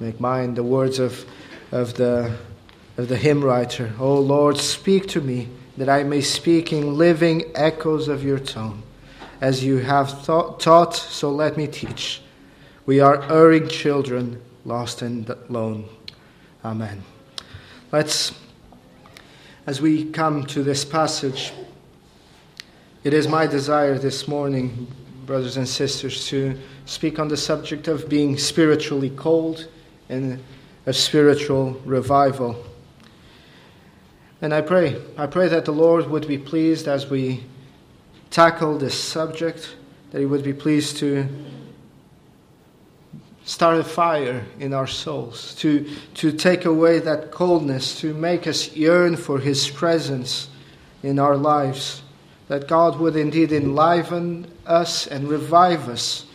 make mine the words of, of, the, of the hymn writer. O Lord, speak to me that I may speak in living echoes of your tone. As you have thought, taught, so let me teach. We are erring children, lost and alone. Amen. Let's, as we come to this passage, it is my desire this morning, brothers and sisters, to speak on the subject of being spiritually cold and a spiritual revival. And I pray, I pray that the Lord would be pleased as we tackle this subject, that He would be pleased to start a fire in our souls, to, to take away that coldness, to make us yearn for His presence in our lives, that God would indeed enliven us and revive us,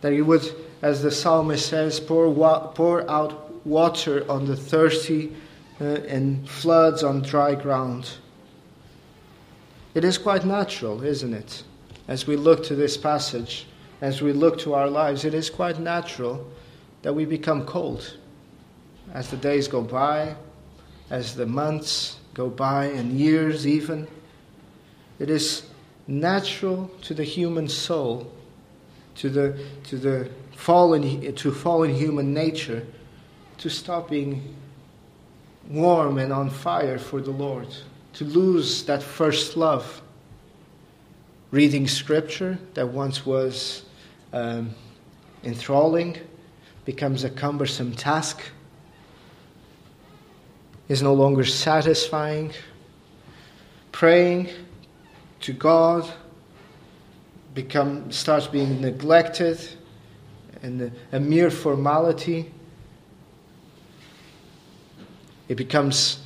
that He would, as the psalmist says, pour, pour out water on the thirsty uh, and floods on dry ground. It is quite natural, isn't it? As we look to this passage, as we look to our lives, it is quite natural that we become cold. As the days go by, as the months go by, and years even, it is natural to the human soul, to the, to the fallen, to fallen human nature, to stop being warm and on fire for the Lord, to lose that first love. Reading scripture that once was um, enthralling becomes a cumbersome task, is no longer satisfying. Praying to God become, starts being neglected and a mere formality. It becomes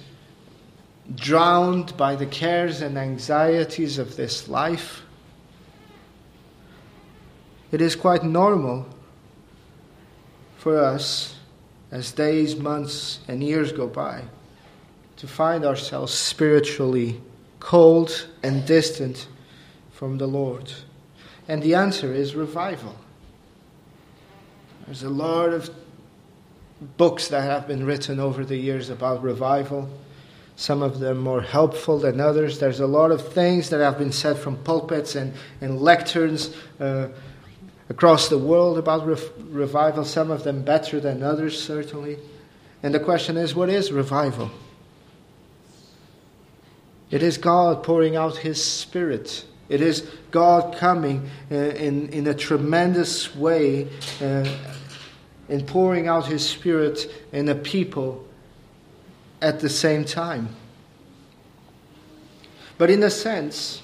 drowned by the cares and anxieties of this life. It is quite normal for us, as days, months, and years go by, to find ourselves spiritually cold and distant from the Lord. And the answer is revival. There's a lot of books that have been written over the years about revival, some of them more helpful than others. There's a lot of things that have been said from pulpits and, and lecterns uh, across the world about re- revival, some of them better than others, certainly. And the question is what is revival? It is God pouring out His Spirit. It is God coming uh, in, in a tremendous way uh, in pouring out His Spirit in a people at the same time. But in a sense,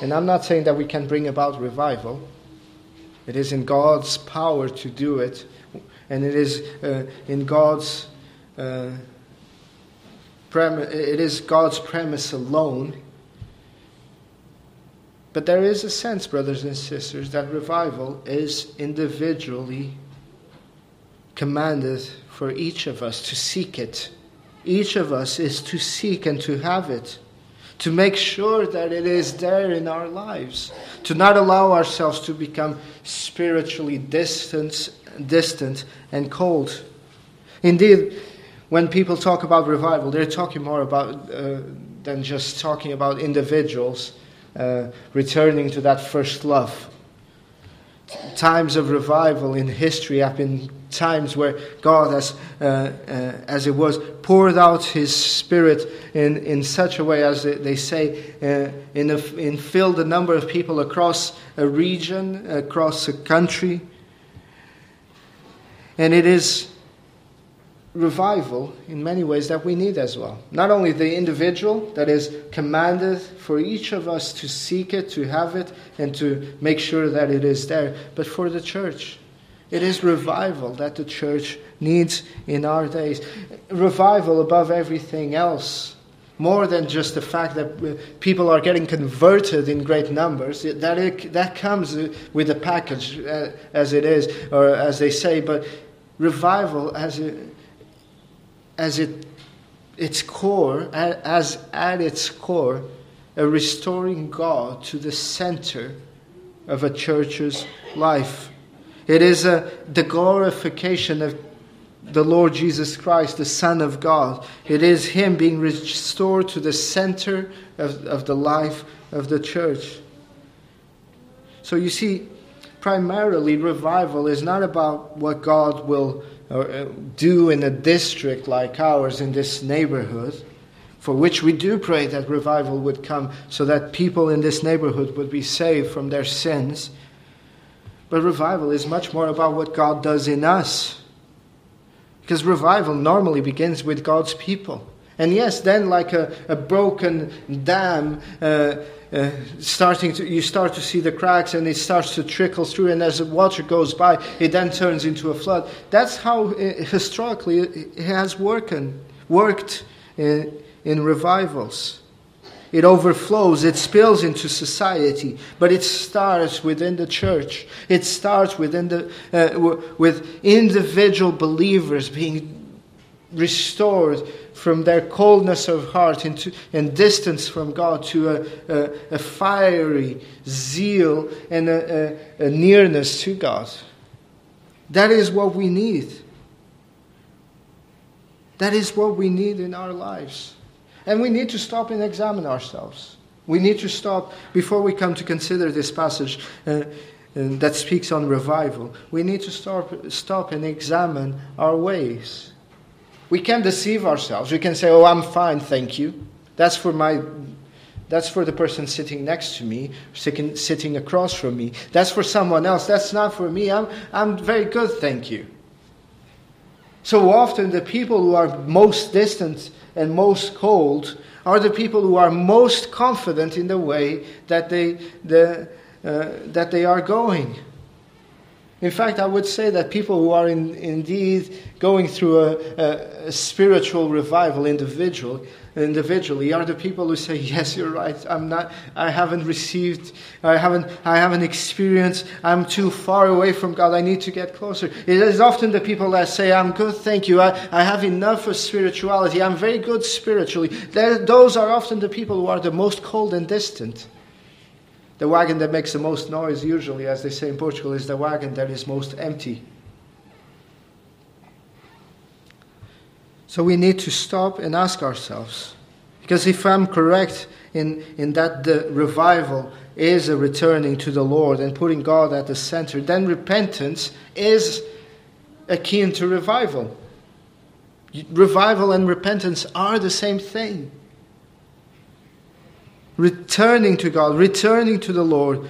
and I'm not saying that we can bring about revival, it is in God's power to do it, and it is uh, in God's uh, it is God's premise alone. But there is a sense, brothers and sisters, that revival is individually commanded for each of us to seek it. Each of us is to seek and to have it, to make sure that it is there in our lives, to not allow ourselves to become spiritually distant, distant and cold. Indeed, when people talk about revival, they're talking more about uh, than just talking about individuals uh, returning to that first love times of revival in history have been times where God has, uh, uh, as it was, poured out His Spirit in, in such a way, as they say, uh, in, a, in filled a number of people across a region, across a country. And it is revival in many ways that we need as well. Not only the individual that is commanded for each of us to seek it, to have it, and to make sure that it is there, but for the church. It is revival that the church needs in our days. Revival above everything else. More than just the fact that people are getting converted in great numbers, that, it, that comes with a package uh, as it is, or as they say, but revival as it, as it, its core, as at its core, a restoring God to the center of a church's life. It is a, the glorification of the Lord Jesus Christ, the Son of God. It is Him being restored to the center of, of the life of the church. So you see, primarily, revival is not about what God will do in a district like ours in this neighborhood, for which we do pray that revival would come so that people in this neighborhood would be saved from their sins. But revival is much more about what God does in us. Because revival normally begins with God's people. And yes, then, like a, a broken dam, uh, uh, starting to, you start to see the cracks and it starts to trickle through, and as the water goes by, it then turns into a flood. That's how uh, historically it has worked, worked in, in revivals. It overflows, it spills into society, but it starts within the church. It starts within the, uh, with individual believers being restored from their coldness of heart into, and distance from God to a, a, a fiery zeal and a, a nearness to God. That is what we need. That is what we need in our lives. And we need to stop and examine ourselves. We need to stop before we come to consider this passage uh, uh, that speaks on revival. We need to stop, stop and examine our ways. We can deceive ourselves. We can say, "Oh, I'm fine, thank you." That's for my that's for the person sitting next to me, sitting, sitting across from me. That's for someone else. That's not for me. I'm, I'm very good, thank you. So often, the people who are most distant and most cold are the people who are most confident in the way that they, the, uh, that they are going. In fact, I would say that people who are in, indeed going through a, a, a, spiritual revival individual, individually are the people who say, "Yes, you're right. I'm not. I haven't received. I haven't. I haven't experienced. I'm too far away from God. I need to get closer." It is often the people that say, "I'm good, thank you. I, I have enough of spirituality. I'm very good spiritually." They're, those are often the people who are the most cold and distant. The wagon that makes the most noise, usually, as they say in Portugal, is the wagon that is most empty. So we need to stop and ask ourselves. Because if I'm correct in, in that the revival is a returning to the Lord and putting God at the center, then repentance is akin to revival. Revival and repentance are the same thing returning to God, returning to the Lord,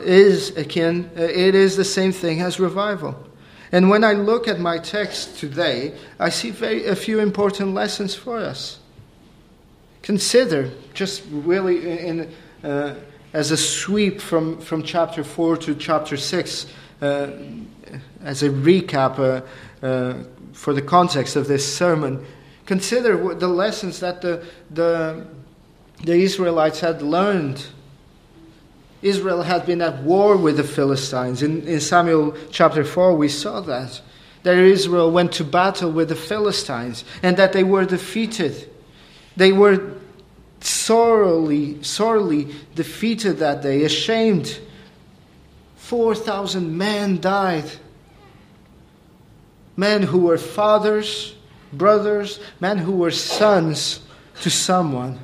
is akin, uh, it is the same thing as revival. And when I look at my text today, I see very, a few important lessons for us. Consider, just really in, uh, as a sweep from, from chapter 4 to chapter 6, uh, as a recap uh, uh, for the context of this sermon, consider the lessons that the, the the Israelites had learned. Israel had been at war with the Philistines. In, in Samuel chapter 4, we saw that. That Israel went to battle with the Philistines and that they were defeated. They were sorely, sorely defeated that day, ashamed. 4,000 men died. Men who were fathers, brothers, men who were sons to someone.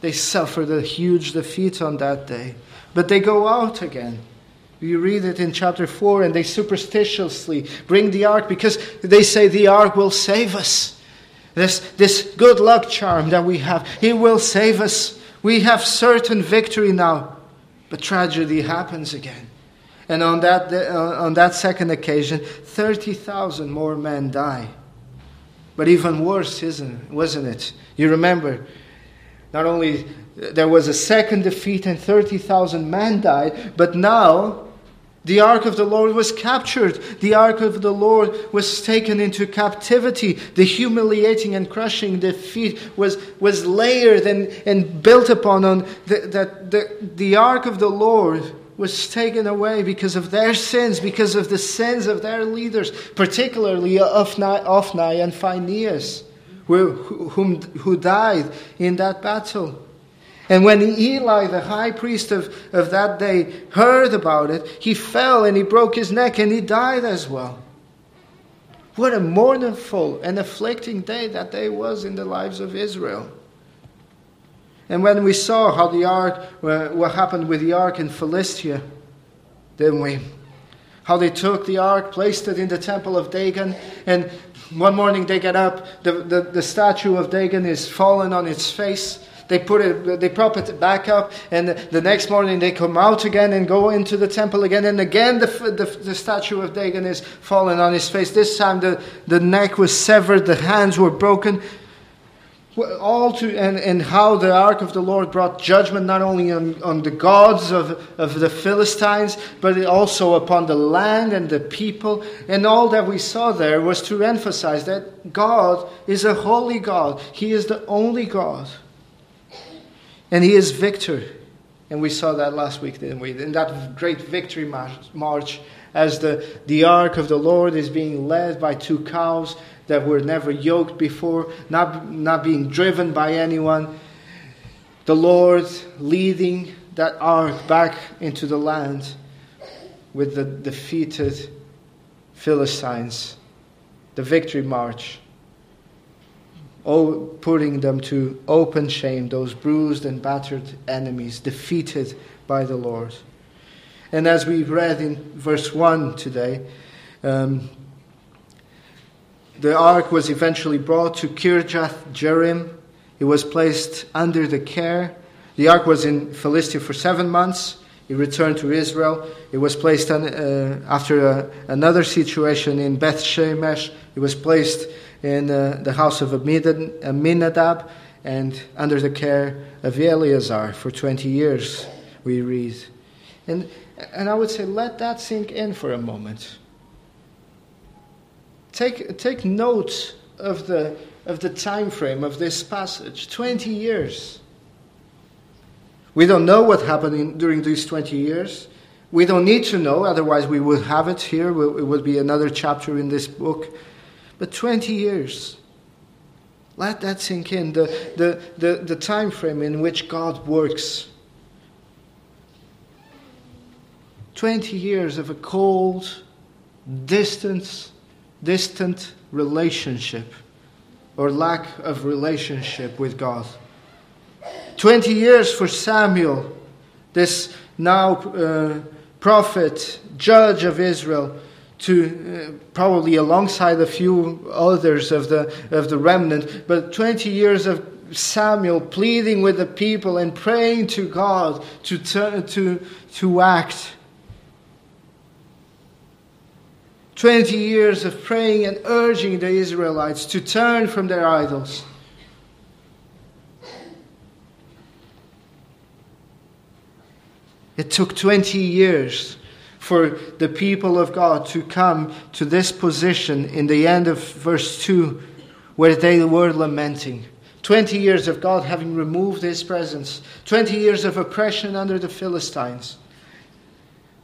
They suffered a huge defeat on that day. But they go out again. You read it in chapter 4, and they superstitiously bring the ark because they say the ark will save us. This, this good luck charm that we have, it will save us. We have certain victory now. But tragedy happens again. And on that, uh, on that second occasion, 30,000 more men die. But even worse, isn't, wasn't it? You remember not only there was a second defeat and 30,000 men died, but now the ark of the Lord was captured. The ark of the Lord was taken into captivity. The humiliating and crushing defeat was, was layered and, and built upon on the, that the, the ark of the Lord was taken away because of their sins, because of the sins of their leaders, particularly Ophni and Phinehas whom, who died in that battle. And when Eli, the high priest of, of that day, heard about it, he fell and he broke his neck and he died as well. What a mournful and afflicting day that day was in the lives of Israel. And when we saw how the ark, uh, what happened with the ark in Philistia, didn't we? How they took the ark, placed it in the temple of Dagon, and one morning they get up, the, the, the statue of Dagon is fallen on its face. They put it, they prop it back up, and the next morning they come out again and go into the temple again, and again the, the, the statue of Dagon is fallen on his face. This time the, the neck was severed, the hands were broken, all to and, and how the ark of the Lord brought judgment not only on, on the gods of, of the Philistines, but also upon the land and the people. And all that we saw there was to emphasize that God is a holy God. He is the only God. And He is victor. And we saw that last week, didn't we? In that great victory march, as the, the ark of the Lord is being led by two cows that were never yoked before, not, not being driven by anyone. The Lord leading that ark back into the land with the defeated Philistines, the victory march, oh, putting them to open shame, those bruised and battered enemies, defeated by the Lord. And as we read in verse 1 today, um, the ark was eventually brought to Kirjath Jearim. It was placed under the care. The ark was in Philistia for seven months. It returned to Israel. It was placed on, uh, after a, uh, another situation in Beth Shemesh. It was placed in uh, the house of Aminadab and under the care of Eleazar for 20 years, we read. And, and I would say, let that sink in for a moment. Take, take note of the, of the time frame of this passage 20 years. We don't know what happened in, during these 20 years. We don't need to know, otherwise, we would have it here. It would be another chapter in this book. But 20 years. Let that sink in. The, the, the, the time frame in which God works. 20 years of a cold, distant, distant relationship or lack of relationship with God. 20 years for Samuel, this now uh, prophet, judge of Israel, to uh, probably alongside a few others of the, of the remnant, but 20 years of Samuel pleading with the people and praying to God to, turn, to, to act 20 years of praying and urging the Israelites to turn from their idols. It took 20 years for the people of God to come to this position in the end of verse 2 where they were lamenting. 20 years of God having removed his presence, 20 years of oppression under the Philistines.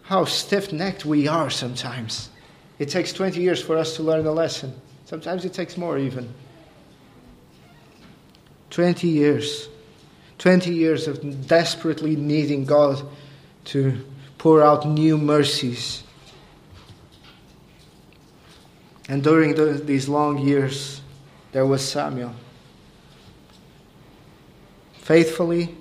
How stiff necked we are sometimes. It takes 20 years for us to learn a lesson. Sometimes it takes more, even. 20 years. 20 years of desperately needing God to pour out new mercies. And during the, these long years, there was Samuel. Faithfully,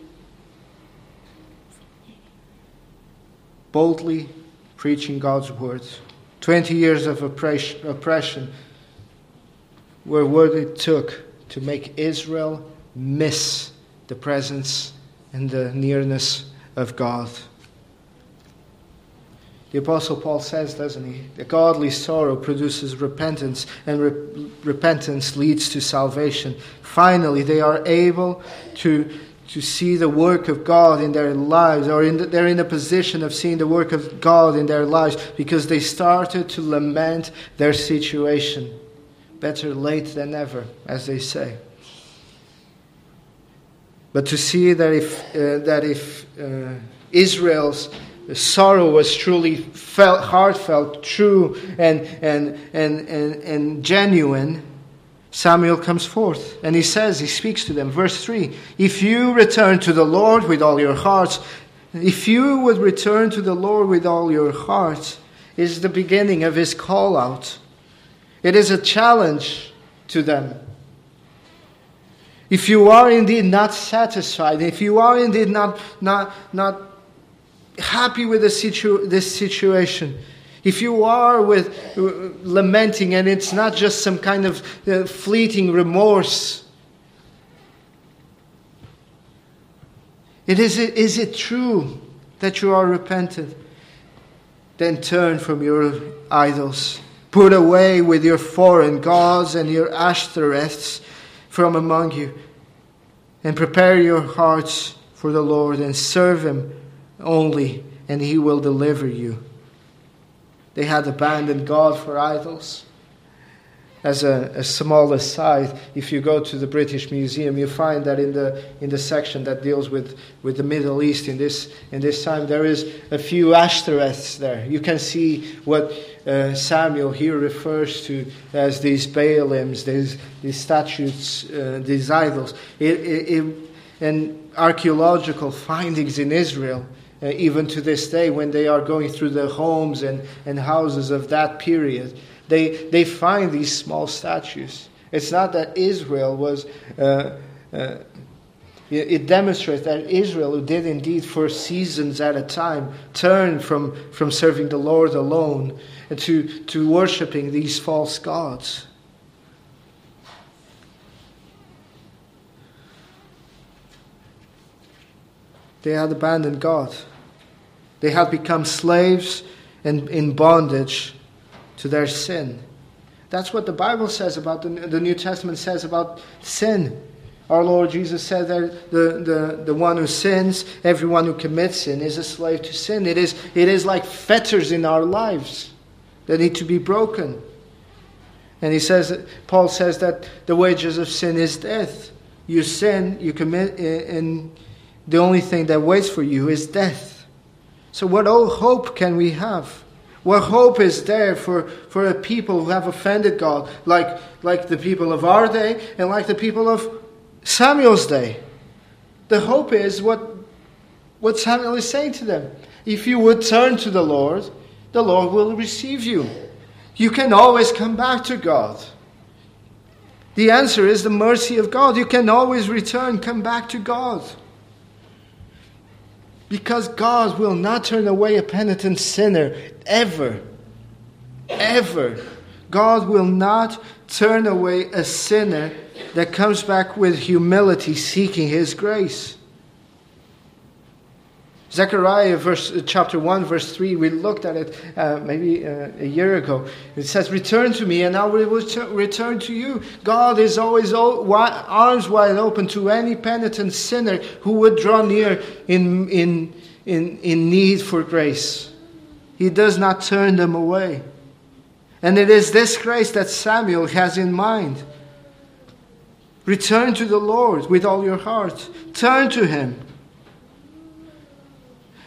boldly preaching God's words. 20 years of oppression were what it took to make Israel miss the presence and the nearness of God. The Apostle Paul says, doesn't he? The godly sorrow produces repentance, and re- repentance leads to salvation. Finally, they are able to to see the work of God in their lives, or in the, they're in a position of seeing the work of God in their lives because they started to lament their situation. Better late than never, as they say. But to see that if, uh, that if uh, Israel's sorrow was truly felt, heartfelt, true, and, and, and, and, and genuine, Samuel comes forth and he says, he speaks to them. Verse 3 If you return to the Lord with all your hearts, if you would return to the Lord with all your hearts, is the beginning of his call out. It is a challenge to them. If you are indeed not satisfied, if you are indeed not, not, not happy with the situ- this situation, if you are with uh, lamenting and it's not just some kind of uh, fleeting remorse, it is, is it true that you are repentant? Then turn from your idols. Put away with your foreign gods and your ashtoreths from among you, and prepare your hearts for the Lord and serve Him only, and He will deliver you. They had abandoned God for idols. As a, a, small aside, if you go to the British Museum, you find that in the, in the section that deals with, with the Middle East in this, in this time, there is a few ashtoreths there. You can see what uh, Samuel here refers to as these Baalims, these, these statues, uh, these idols. It, it, it, and archaeological findings in Israel uh, even to this day when they are going through the homes and, and houses of that period. They, they find these small statues. It's not that Israel was. Uh, uh, it demonstrates that Israel, who did indeed for seasons at a time turn from, from serving the Lord alone to, to worshipping these false gods. They had abandoned God. They have become slaves and in bondage to their sin. That's what the Bible says about the, the New Testament says about sin. Our Lord Jesus said that the, the, the one who sins, everyone who commits sin, is a slave to sin. It is, it is like fetters in our lives that need to be broken. And he says, Paul says that the wages of sin is death. You sin, you commit, and the only thing that waits for you is death. So, what hope can we have? What hope is there for, for a people who have offended God, like, like the people of our day and like the people of Samuel's day? The hope is what, what Samuel is saying to them. If you would turn to the Lord, the Lord will receive you. You can always come back to God. The answer is the mercy of God. You can always return, come back to God. Because God will not turn away a penitent sinner ever. Ever. God will not turn away a sinner that comes back with humility seeking his grace. Zechariah verse, uh, chapter 1, verse 3, we looked at it uh, maybe uh, a year ago. It says, Return to me, and I will return to you. God is always arms wide open to any penitent sinner who would draw near in, in, in, in need for grace. He does not turn them away. And it is this grace that Samuel has in mind. Return to the Lord with all your heart, turn to Him.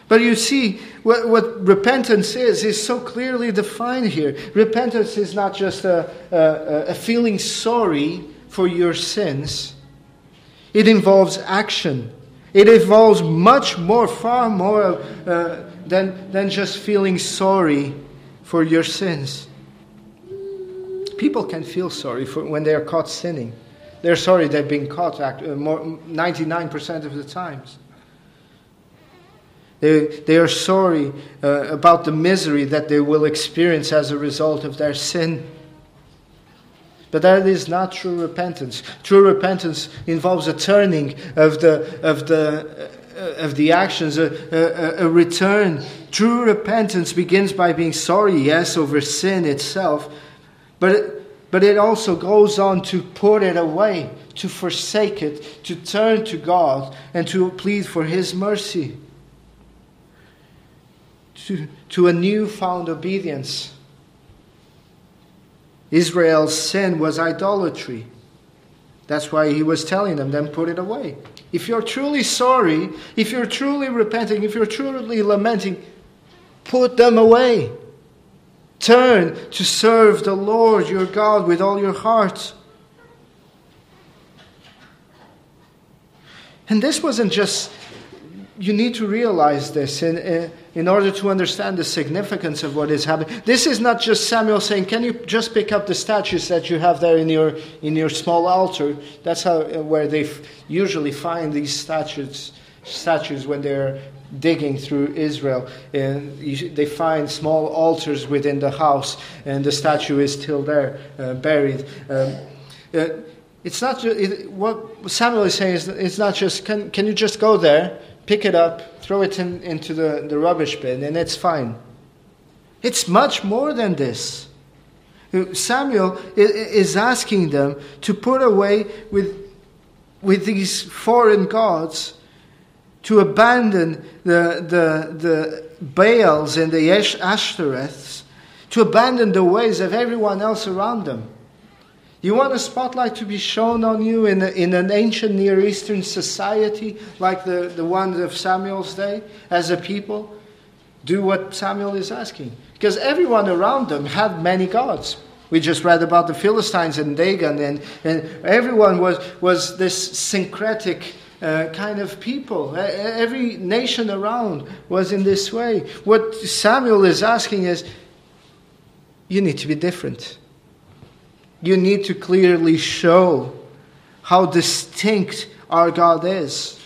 But you see, what, what, repentance is, is so clearly defined here. Repentance is not just a, a, a feeling sorry for your sins, it involves action. It involves much more, far more uh, than, than just feeling sorry for your sins. People can feel sorry for when they are caught sinning. They're sorry they've been caught uh, more, 99% of the times. They, they are sorry uh, about the misery that they will experience as a result of their sin. But that is not true repentance. True repentance involves a turning of the, of the, uh, of the actions, a, a, a return. True repentance begins by being sorry, yes, over sin itself, but it, but it also goes on to put it away, to forsake it, to turn to God, and to plead for His mercy to, to a newfound obedience. Israel's sin was idolatry. That's why he was telling them, then put it away. If you're truly sorry, if you're truly repenting, if you're truly lamenting, put them away. Turn to serve the Lord your God with all your heart. And this wasn't just, you need to realize this. In, in order to understand the significance of what is happening. This is not just Samuel saying, Can you just pick up the statues that you have there in your, in your small altar? That's how, uh, where they f- usually find these statues, statues when they're digging through Israel. And you, they find small altars within the house, and the statue is still there, uh, buried. Um, uh, it's not it, what Samuel is saying is it's not just can, can you just go there, pick it up, throw it in, into the, the rubbish bin, and it's fine. It's much more than this. Uh, Samuel is asking them to put away with, with these foreign gods, to abandon the, the, the Baals and the Ashtoreths, to abandon the ways of everyone else around them. You want a spotlight to be shown on you in, a, in an ancient Near Eastern society like the, the one of Samuel's day as a people? Do what Samuel is asking. Because everyone around them had many gods. We just read about the Philistines and Dagon, and, and everyone was, was this syncretic uh, kind of people. Every nation around was in this way. What Samuel is asking is you need to be different you need to clearly show how distinct our God is.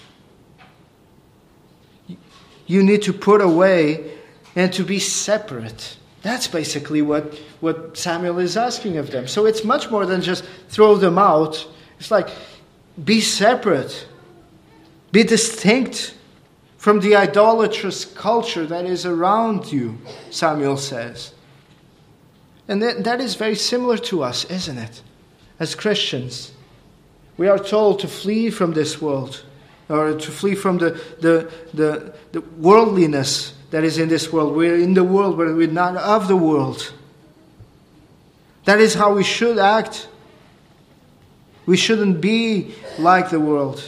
You need to put away and to be separate. That's basically what, what Samuel is asking of them. So it's much more than just throw them out. It's like be separate, be distinct from the idolatrous culture that is around you, Samuel says. And that, that is very similar to us, isn't it? As Christians, we are told to flee from this world, or to flee from the, the, the, the worldliness that is in this world. We're in the world, but we're not of the world. That is how we should act. We shouldn't be like the world.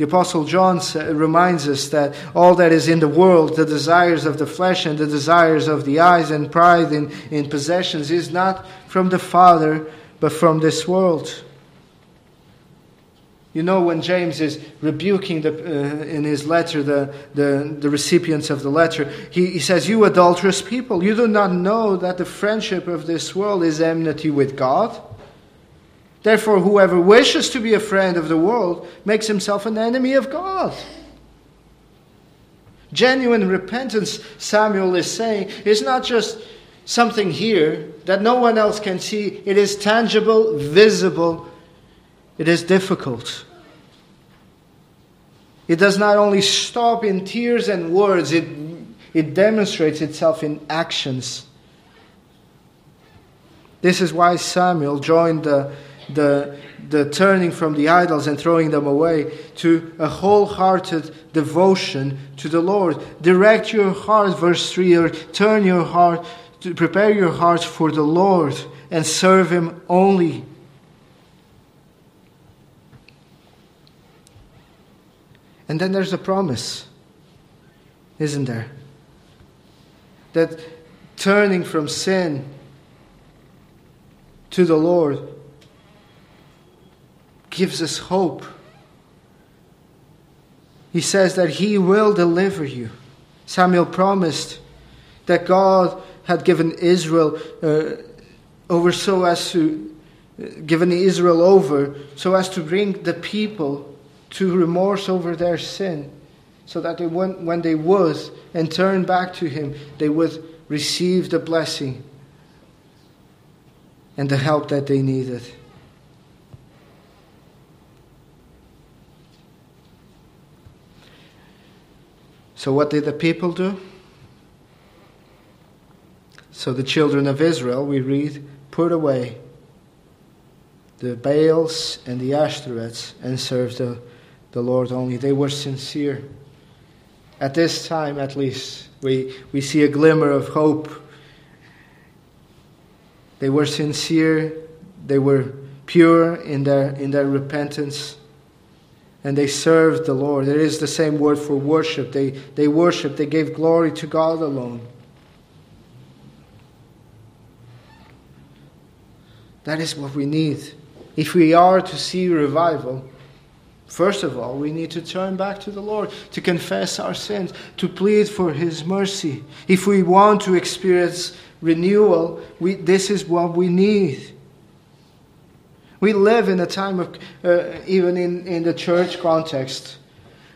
The Apostle John reminds us that all that is in the world, the desires of the flesh and the desires of the eyes and pride in, in possessions, is not from the Father, but from this world. You know, when James is rebuking the, uh, in his letter the, the, the recipients of the letter, he, he says, You adulterous people, you do not know that the friendship of this world is enmity with God. Therefore, whoever wishes to be a friend of the world makes himself an enemy of God. Genuine repentance, Samuel is saying, is not just something here that no one else can see. It is tangible, visible, it is difficult. It does not only stop in tears and words, it, it demonstrates itself in actions. This is why Samuel joined the the, the turning from the idols and throwing them away to a wholehearted devotion to the Lord. Direct your heart, verse 3, or turn your heart, to prepare your heart for the Lord and serve Him only. And then there's a promise, isn't there? That turning from sin to the Lord gives us hope. He says that He will deliver you. Samuel promised that God had given Israel uh, over so as to uh, given Israel over so as to bring the people to remorse over their sin, so that they, when, when they would and turn back to Him, they would receive the blessing and the help that they needed. So, what did the people do? So, the children of Israel, we read, put away the Baals and the Ashtoreths and served the, the Lord only. They were sincere. At this time, at least, we, we see a glimmer of hope. They were sincere, they were pure in their, in their repentance and they served the Lord. It is the same word for worship. They, they worshiped, they gave glory to God alone. That is what we need. If we are to see revival, First of all, we need to turn back to the Lord, to confess our sins, to plead for His mercy. If we want to experience renewal, we, this is what we need. We live in a time of, uh, even in, in the church context,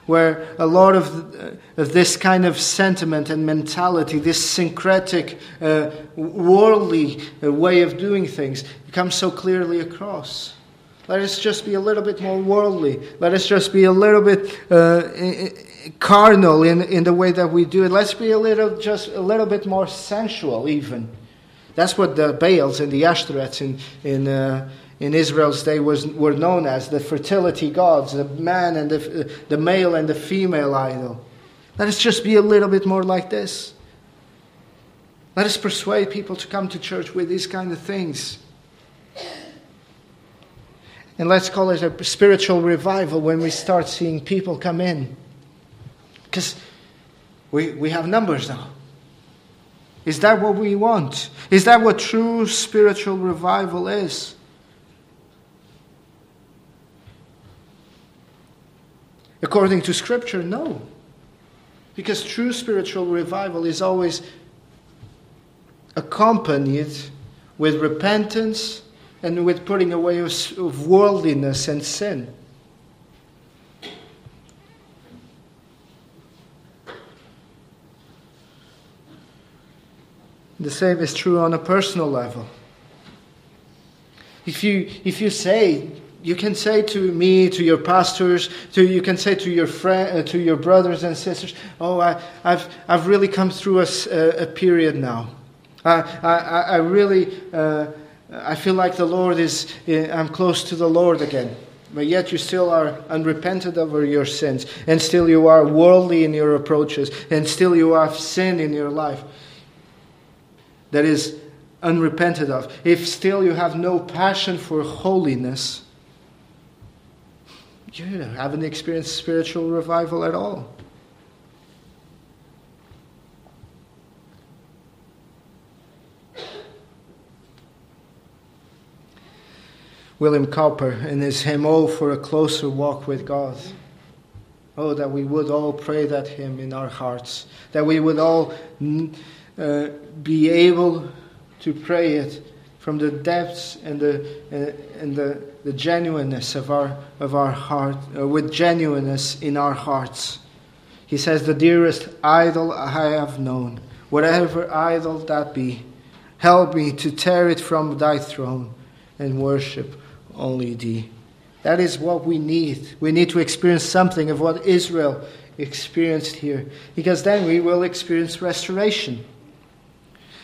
where a lot of, uh, of this kind of sentiment and mentality, this syncretic, uh, worldly uh, way of doing things, comes so clearly across. Let us just be a little bit more worldly. Let us just be a little bit uh, carnal in, in the way that we do it. Let's be a little, just a little bit more sensual, even. That's what the Baals and the Ashtoreths in, in, uh, in Israel's day was, were known as the fertility gods, the man and the, the male and the female idol. Let us just be a little bit more like this. Let us persuade people to come to church with these kind of things. And let's call it a spiritual revival when we start seeing people come in. Because we, we have numbers now. Is that what we want? Is that what true spiritual revival is? According to Scripture, no. Because true spiritual revival is always accompanied with repentance and with putting away of, worldliness and sin. The same is true on a personal level. If you, if you say, you can say to me, to your pastors, to, you can say to your, friend, uh, to your brothers and sisters, oh, I, have I've really come through a, a period now. I, I, I really, uh, I feel like the Lord is, uh, I'm close to the Lord again. But yet you still are unrepentant over your sins, and still you are worldly in your approaches, and still you have sin in your life that is unrepented of. If still you have no passion for holiness, you haven't experienced spiritual revival at all. William Cowper in his hymn, Oh, for a closer walk with God. Oh, that we would all pray that hymn in our hearts, that we would all uh, be able to pray it from the depths and the, uh, and the, the genuineness of our, of our heart, uh, with genuineness in our hearts. He says, The dearest idol I have known, whatever idol that be, help me to tear it from thy throne and worship only thee. That is what we need. We need to experience something of what Israel experienced here, because then we will experience restoration.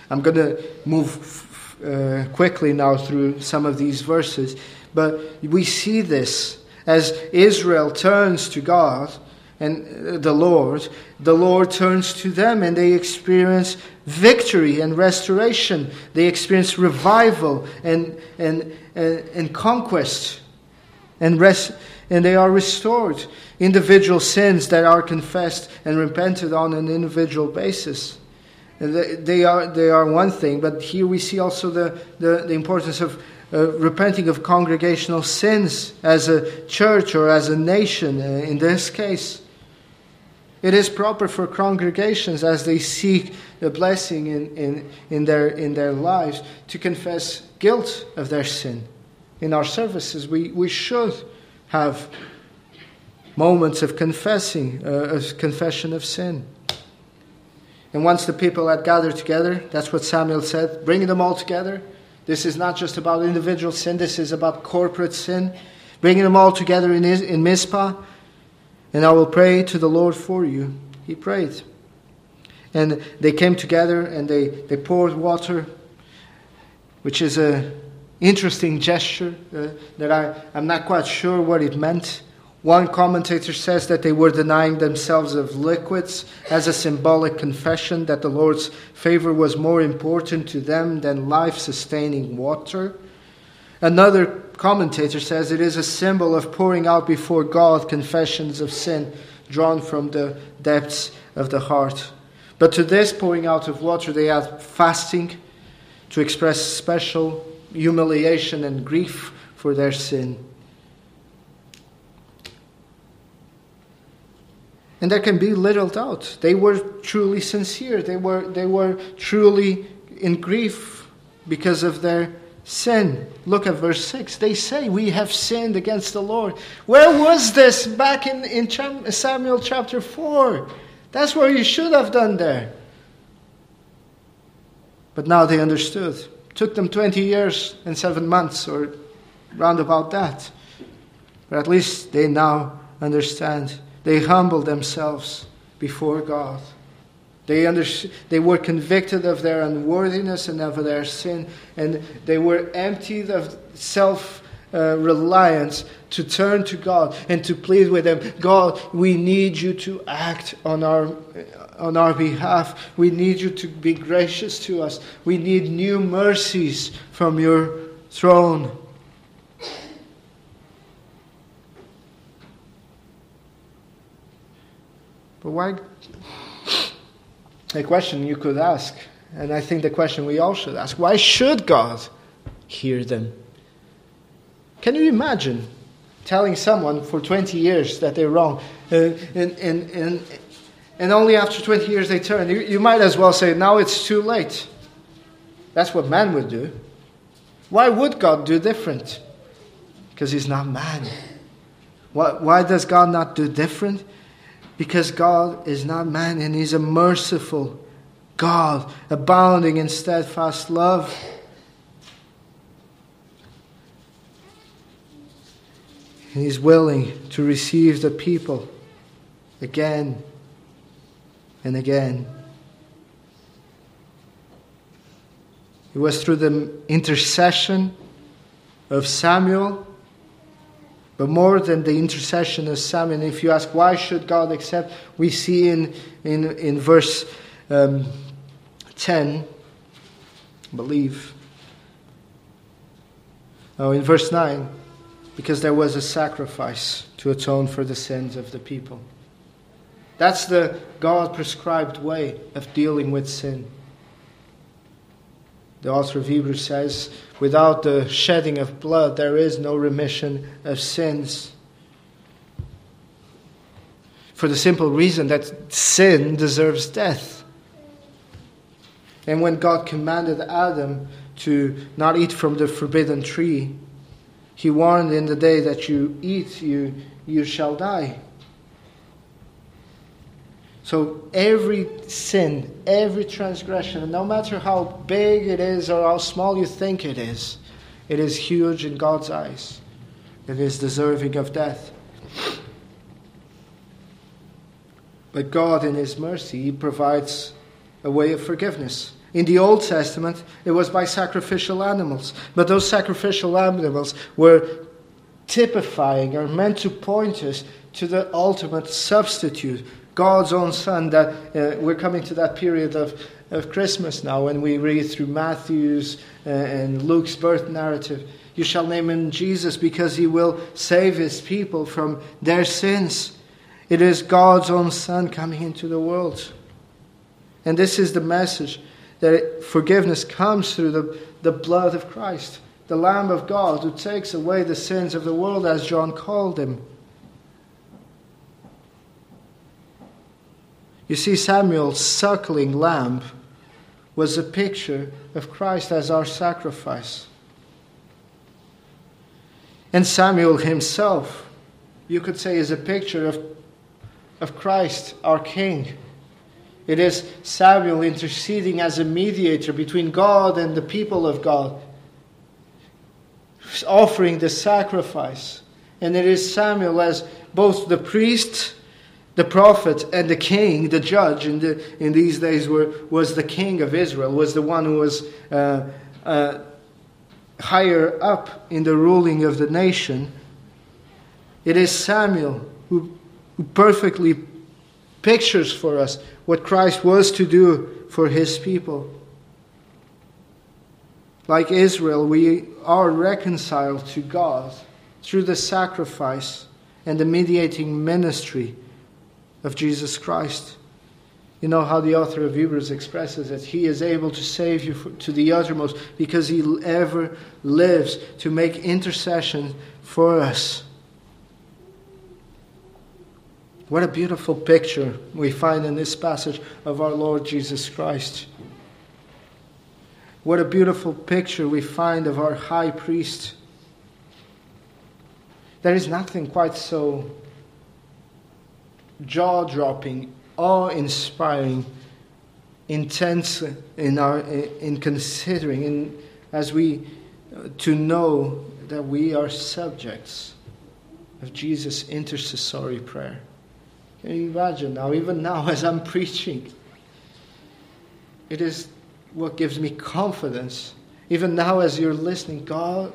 I'm going to move uh, quickly now through some of these verses, but we see this as Israel turns to God and uh, the Lord, the Lord turns to them and they experience victory and restoration. They experience revival and, and, and, and conquest. And, rest, and they are restored. Individual sins that are confessed and repented on an individual basis. They are, they are one thing, but here we see also the, the, the importance of uh, repenting of congregational sins as a church or as a nation uh, in this case. It is proper for congregations as they seek the blessing in, in, in, their, in their lives to confess guilt of their sin. In our services, we, we should have moments of confessing, uh, of confession of sin. And once the people had gathered together, that's what Samuel said, bringing them all together. This is not just about individual sin, this is about corporate sin. Bringing them all together in, in Mizpah and I will pray to the Lord for you. He prayed. And they came together and they, they poured water, which is an interesting gesture uh, that I, I'm not quite sure what it meant. One commentator says that they were denying themselves of liquids as a symbolic confession that the Lord's favor was more important to them than life sustaining water. Another commentator says it is a symbol of pouring out before God confessions of sin drawn from the depths of the heart. But to this pouring out of water, they add fasting to express special humiliation and grief for their sin. And there can be little doubt. They were truly sincere. They were, they were truly in grief because of their sin. Look at verse 6. They say, We have sinned against the Lord. Where was this back in, in Samuel chapter 4? That's where you should have done there. But now they understood. Took them 20 years and seven months, or round about that. But at least they now understand. They humbled themselves before God. They, under, they were convicted of their unworthiness and of their sin, and they were emptied of self uh, reliance to turn to God and to plead with Him God, we need you to act on our, on our behalf. We need you to be gracious to us. We need new mercies from your throne. But why a question you could ask, and I think the question we all should ask why should God hear them? Can you imagine telling someone for 20 years that they're wrong, uh, and, and, and, and only after 20 years they turn? You, you might as well say, now it's too late. That's what man would do. Why would God do different? Because he's not man. Why, why does God not do different? Because God is not man and He's a merciful God, abounding in steadfast love. And He's willing to receive the people again and again. It was through the intercession of Samuel but more than the intercession of Samuel, if you ask why should God accept, we see in, in, in verse um, 10, I believe. Oh, in verse 9, because there was a sacrifice to atone for the sins of the people. That's the God prescribed way of dealing with sin. The author of Hebrews says, without the shedding of blood, there is no remission of sins. For the simple reason that sin deserves death. And when God commanded Adam to not eat from the forbidden tree, he warned in the day that you eat, you, you shall die. So every sin, every transgression, no matter how big it is or how small you think it is, it is huge in God's eyes. It is deserving of death. But God, in His mercy, provides a way of forgiveness. In the Old Testament, it was by sacrificial animals. But those sacrificial animals were typifying or meant to point us to the ultimate substitute God's own Son, that uh, we're coming to that period of, of Christmas now when we read through Matthew's uh, and Luke's birth narrative. You shall name him Jesus because he will save his people from their sins. It is God's own Son coming into the world. And this is the message that forgiveness comes through the, the blood of Christ, the Lamb of God who takes away the sins of the world, as John called him. You see, Samuel's suckling lamb was a picture of Christ as our sacrifice. And Samuel himself, you could say, is a picture of, of Christ, our King. It is Samuel interceding as a mediator between God and the people of God, offering the sacrifice. And it is Samuel as both the priest the prophet and the king, the judge in, the, in these days were, was the king of Israel, was the one who was uh, uh, higher up in the ruling of the nation. It is Samuel who, who perfectly pictures for us what Christ was to do for his people. Like Israel, we are reconciled to God through the sacrifice and the mediating ministry of Jesus Christ. You know how the author of Hebrews expresses it. He is able to save you to the uttermost because he ever lives to make intercession for us. What a beautiful picture we find in this passage of our Lord Jesus Christ. What a beautiful picture we find of our high priest. There is nothing quite so jaw dropping, awe inspiring, intense in, our, in considering, in, as we uh, to know that we are subjects of Jesus' intercessory prayer. Can you imagine now, even now as I'm preaching? It is what gives me confidence. Even now, as you're listening, God,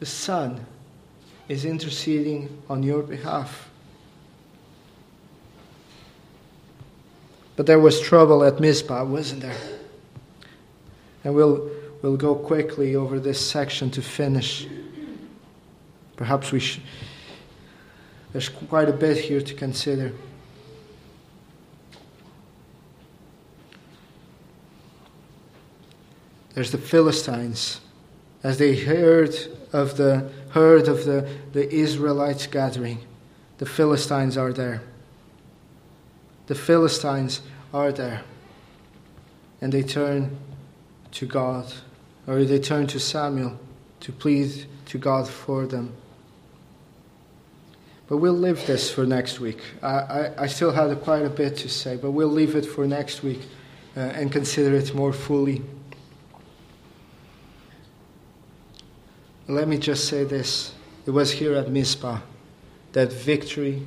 the Son, is interceding on your behalf. But there was trouble at Mizpah, wasn't there? And we'll, we'll go quickly over this section to finish. Perhaps we. There's quite a bit here to consider. There's the Philistines. As they heard of the heard of the, the Israelites gathering, the Philistines are there. The Philistines are there. And they turn to God, or they turn to Samuel to plead to God for them. But we'll leave this for next week. I, I, I still have quite a bit to say, but we'll leave it for next week uh, and consider it more fully. Let me just say this. It was here at Mizpah that victory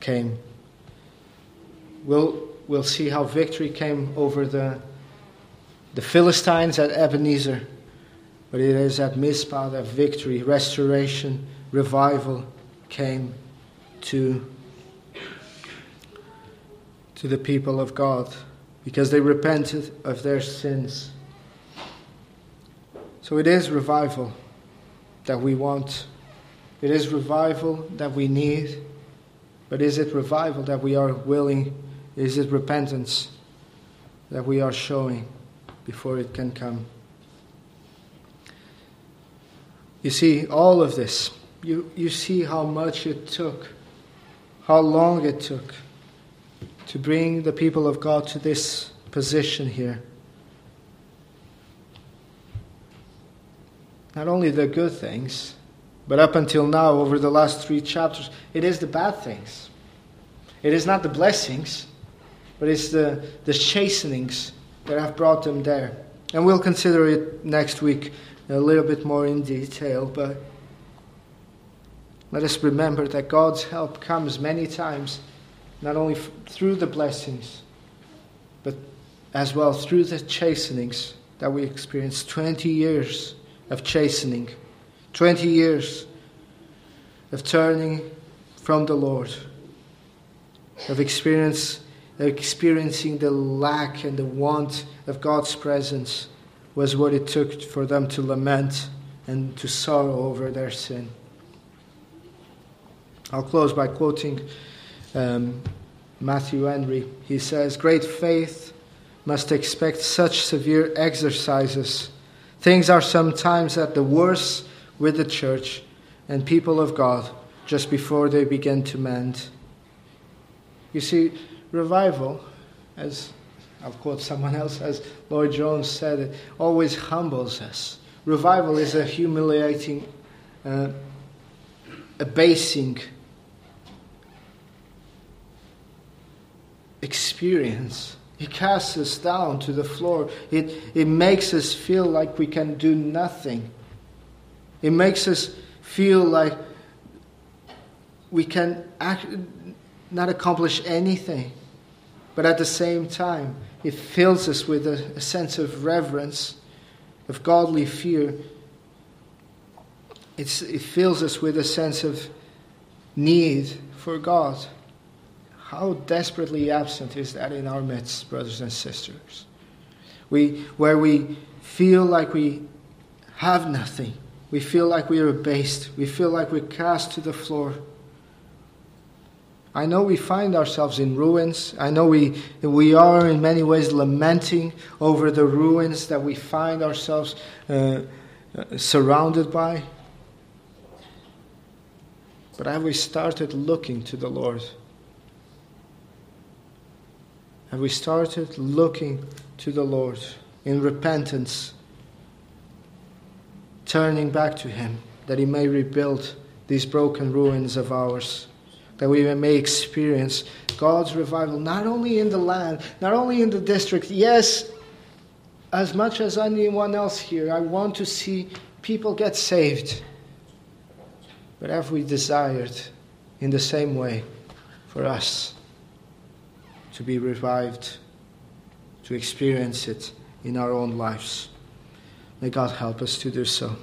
came. We'll, we'll see how victory came over the, the Philistines at Ebenezer. But it is at Mizpah that victory, restoration, revival came to, to the people of God because they repented of their sins. So it is revival that we want. It is revival that we need. But is it revival that we are willing? Is it repentance that we are showing before it can come? You see, all of this, you, you see how much it took, how long it took to bring the people of God to this position here. not only the good things, but up until now, over the last three chapters, it is the bad things. It is not the blessings, but it's the, the chastenings that have brought them there. And we'll consider it next week a little bit more in detail, but let us remember that God's help comes many times, not only f- through the blessings, but as well through the chastenings that we experience. 20 years of chastening, 20 years of turning from the Lord, of experience, of experiencing the lack and the want of God's presence was what it took for them to lament and to sorrow over their sin. I'll close by quoting um, Matthew Henry. He says, Great faith must expect such severe exercises Things are sometimes at the worst with the church and people of God just before they begin to mend. You see, revival, as I'll quote someone else, as Lloyd Jones said, it always humbles us. Revival is a humiliating, uh, abasing experience. It casts us down to the floor. It, it makes us feel like we can do nothing. It makes us feel like we can act, not accomplish anything. But at the same time, it fills us with a, a sense of reverence, of godly fear. It's, it fills us with a sense of need for God. How desperately absent is that in our midst, brothers and sisters? We, where we feel like we have nothing, we feel like we are abased, we feel like we're cast to the floor. I know we find ourselves in ruins. I know we, we are in many ways lamenting over the ruins that we find ourselves uh, uh, surrounded by. But have we started looking to the Lord? Have we started looking to the Lord in repentance, turning back to Him that He may rebuild these broken ruins of ours? That we may experience God's revival, not only in the land, not only in the district. Yes, as much as anyone else here, I want to see people get saved. But have we desired in the same way for us to be revived, to experience it in our own lives? May God help us to do so.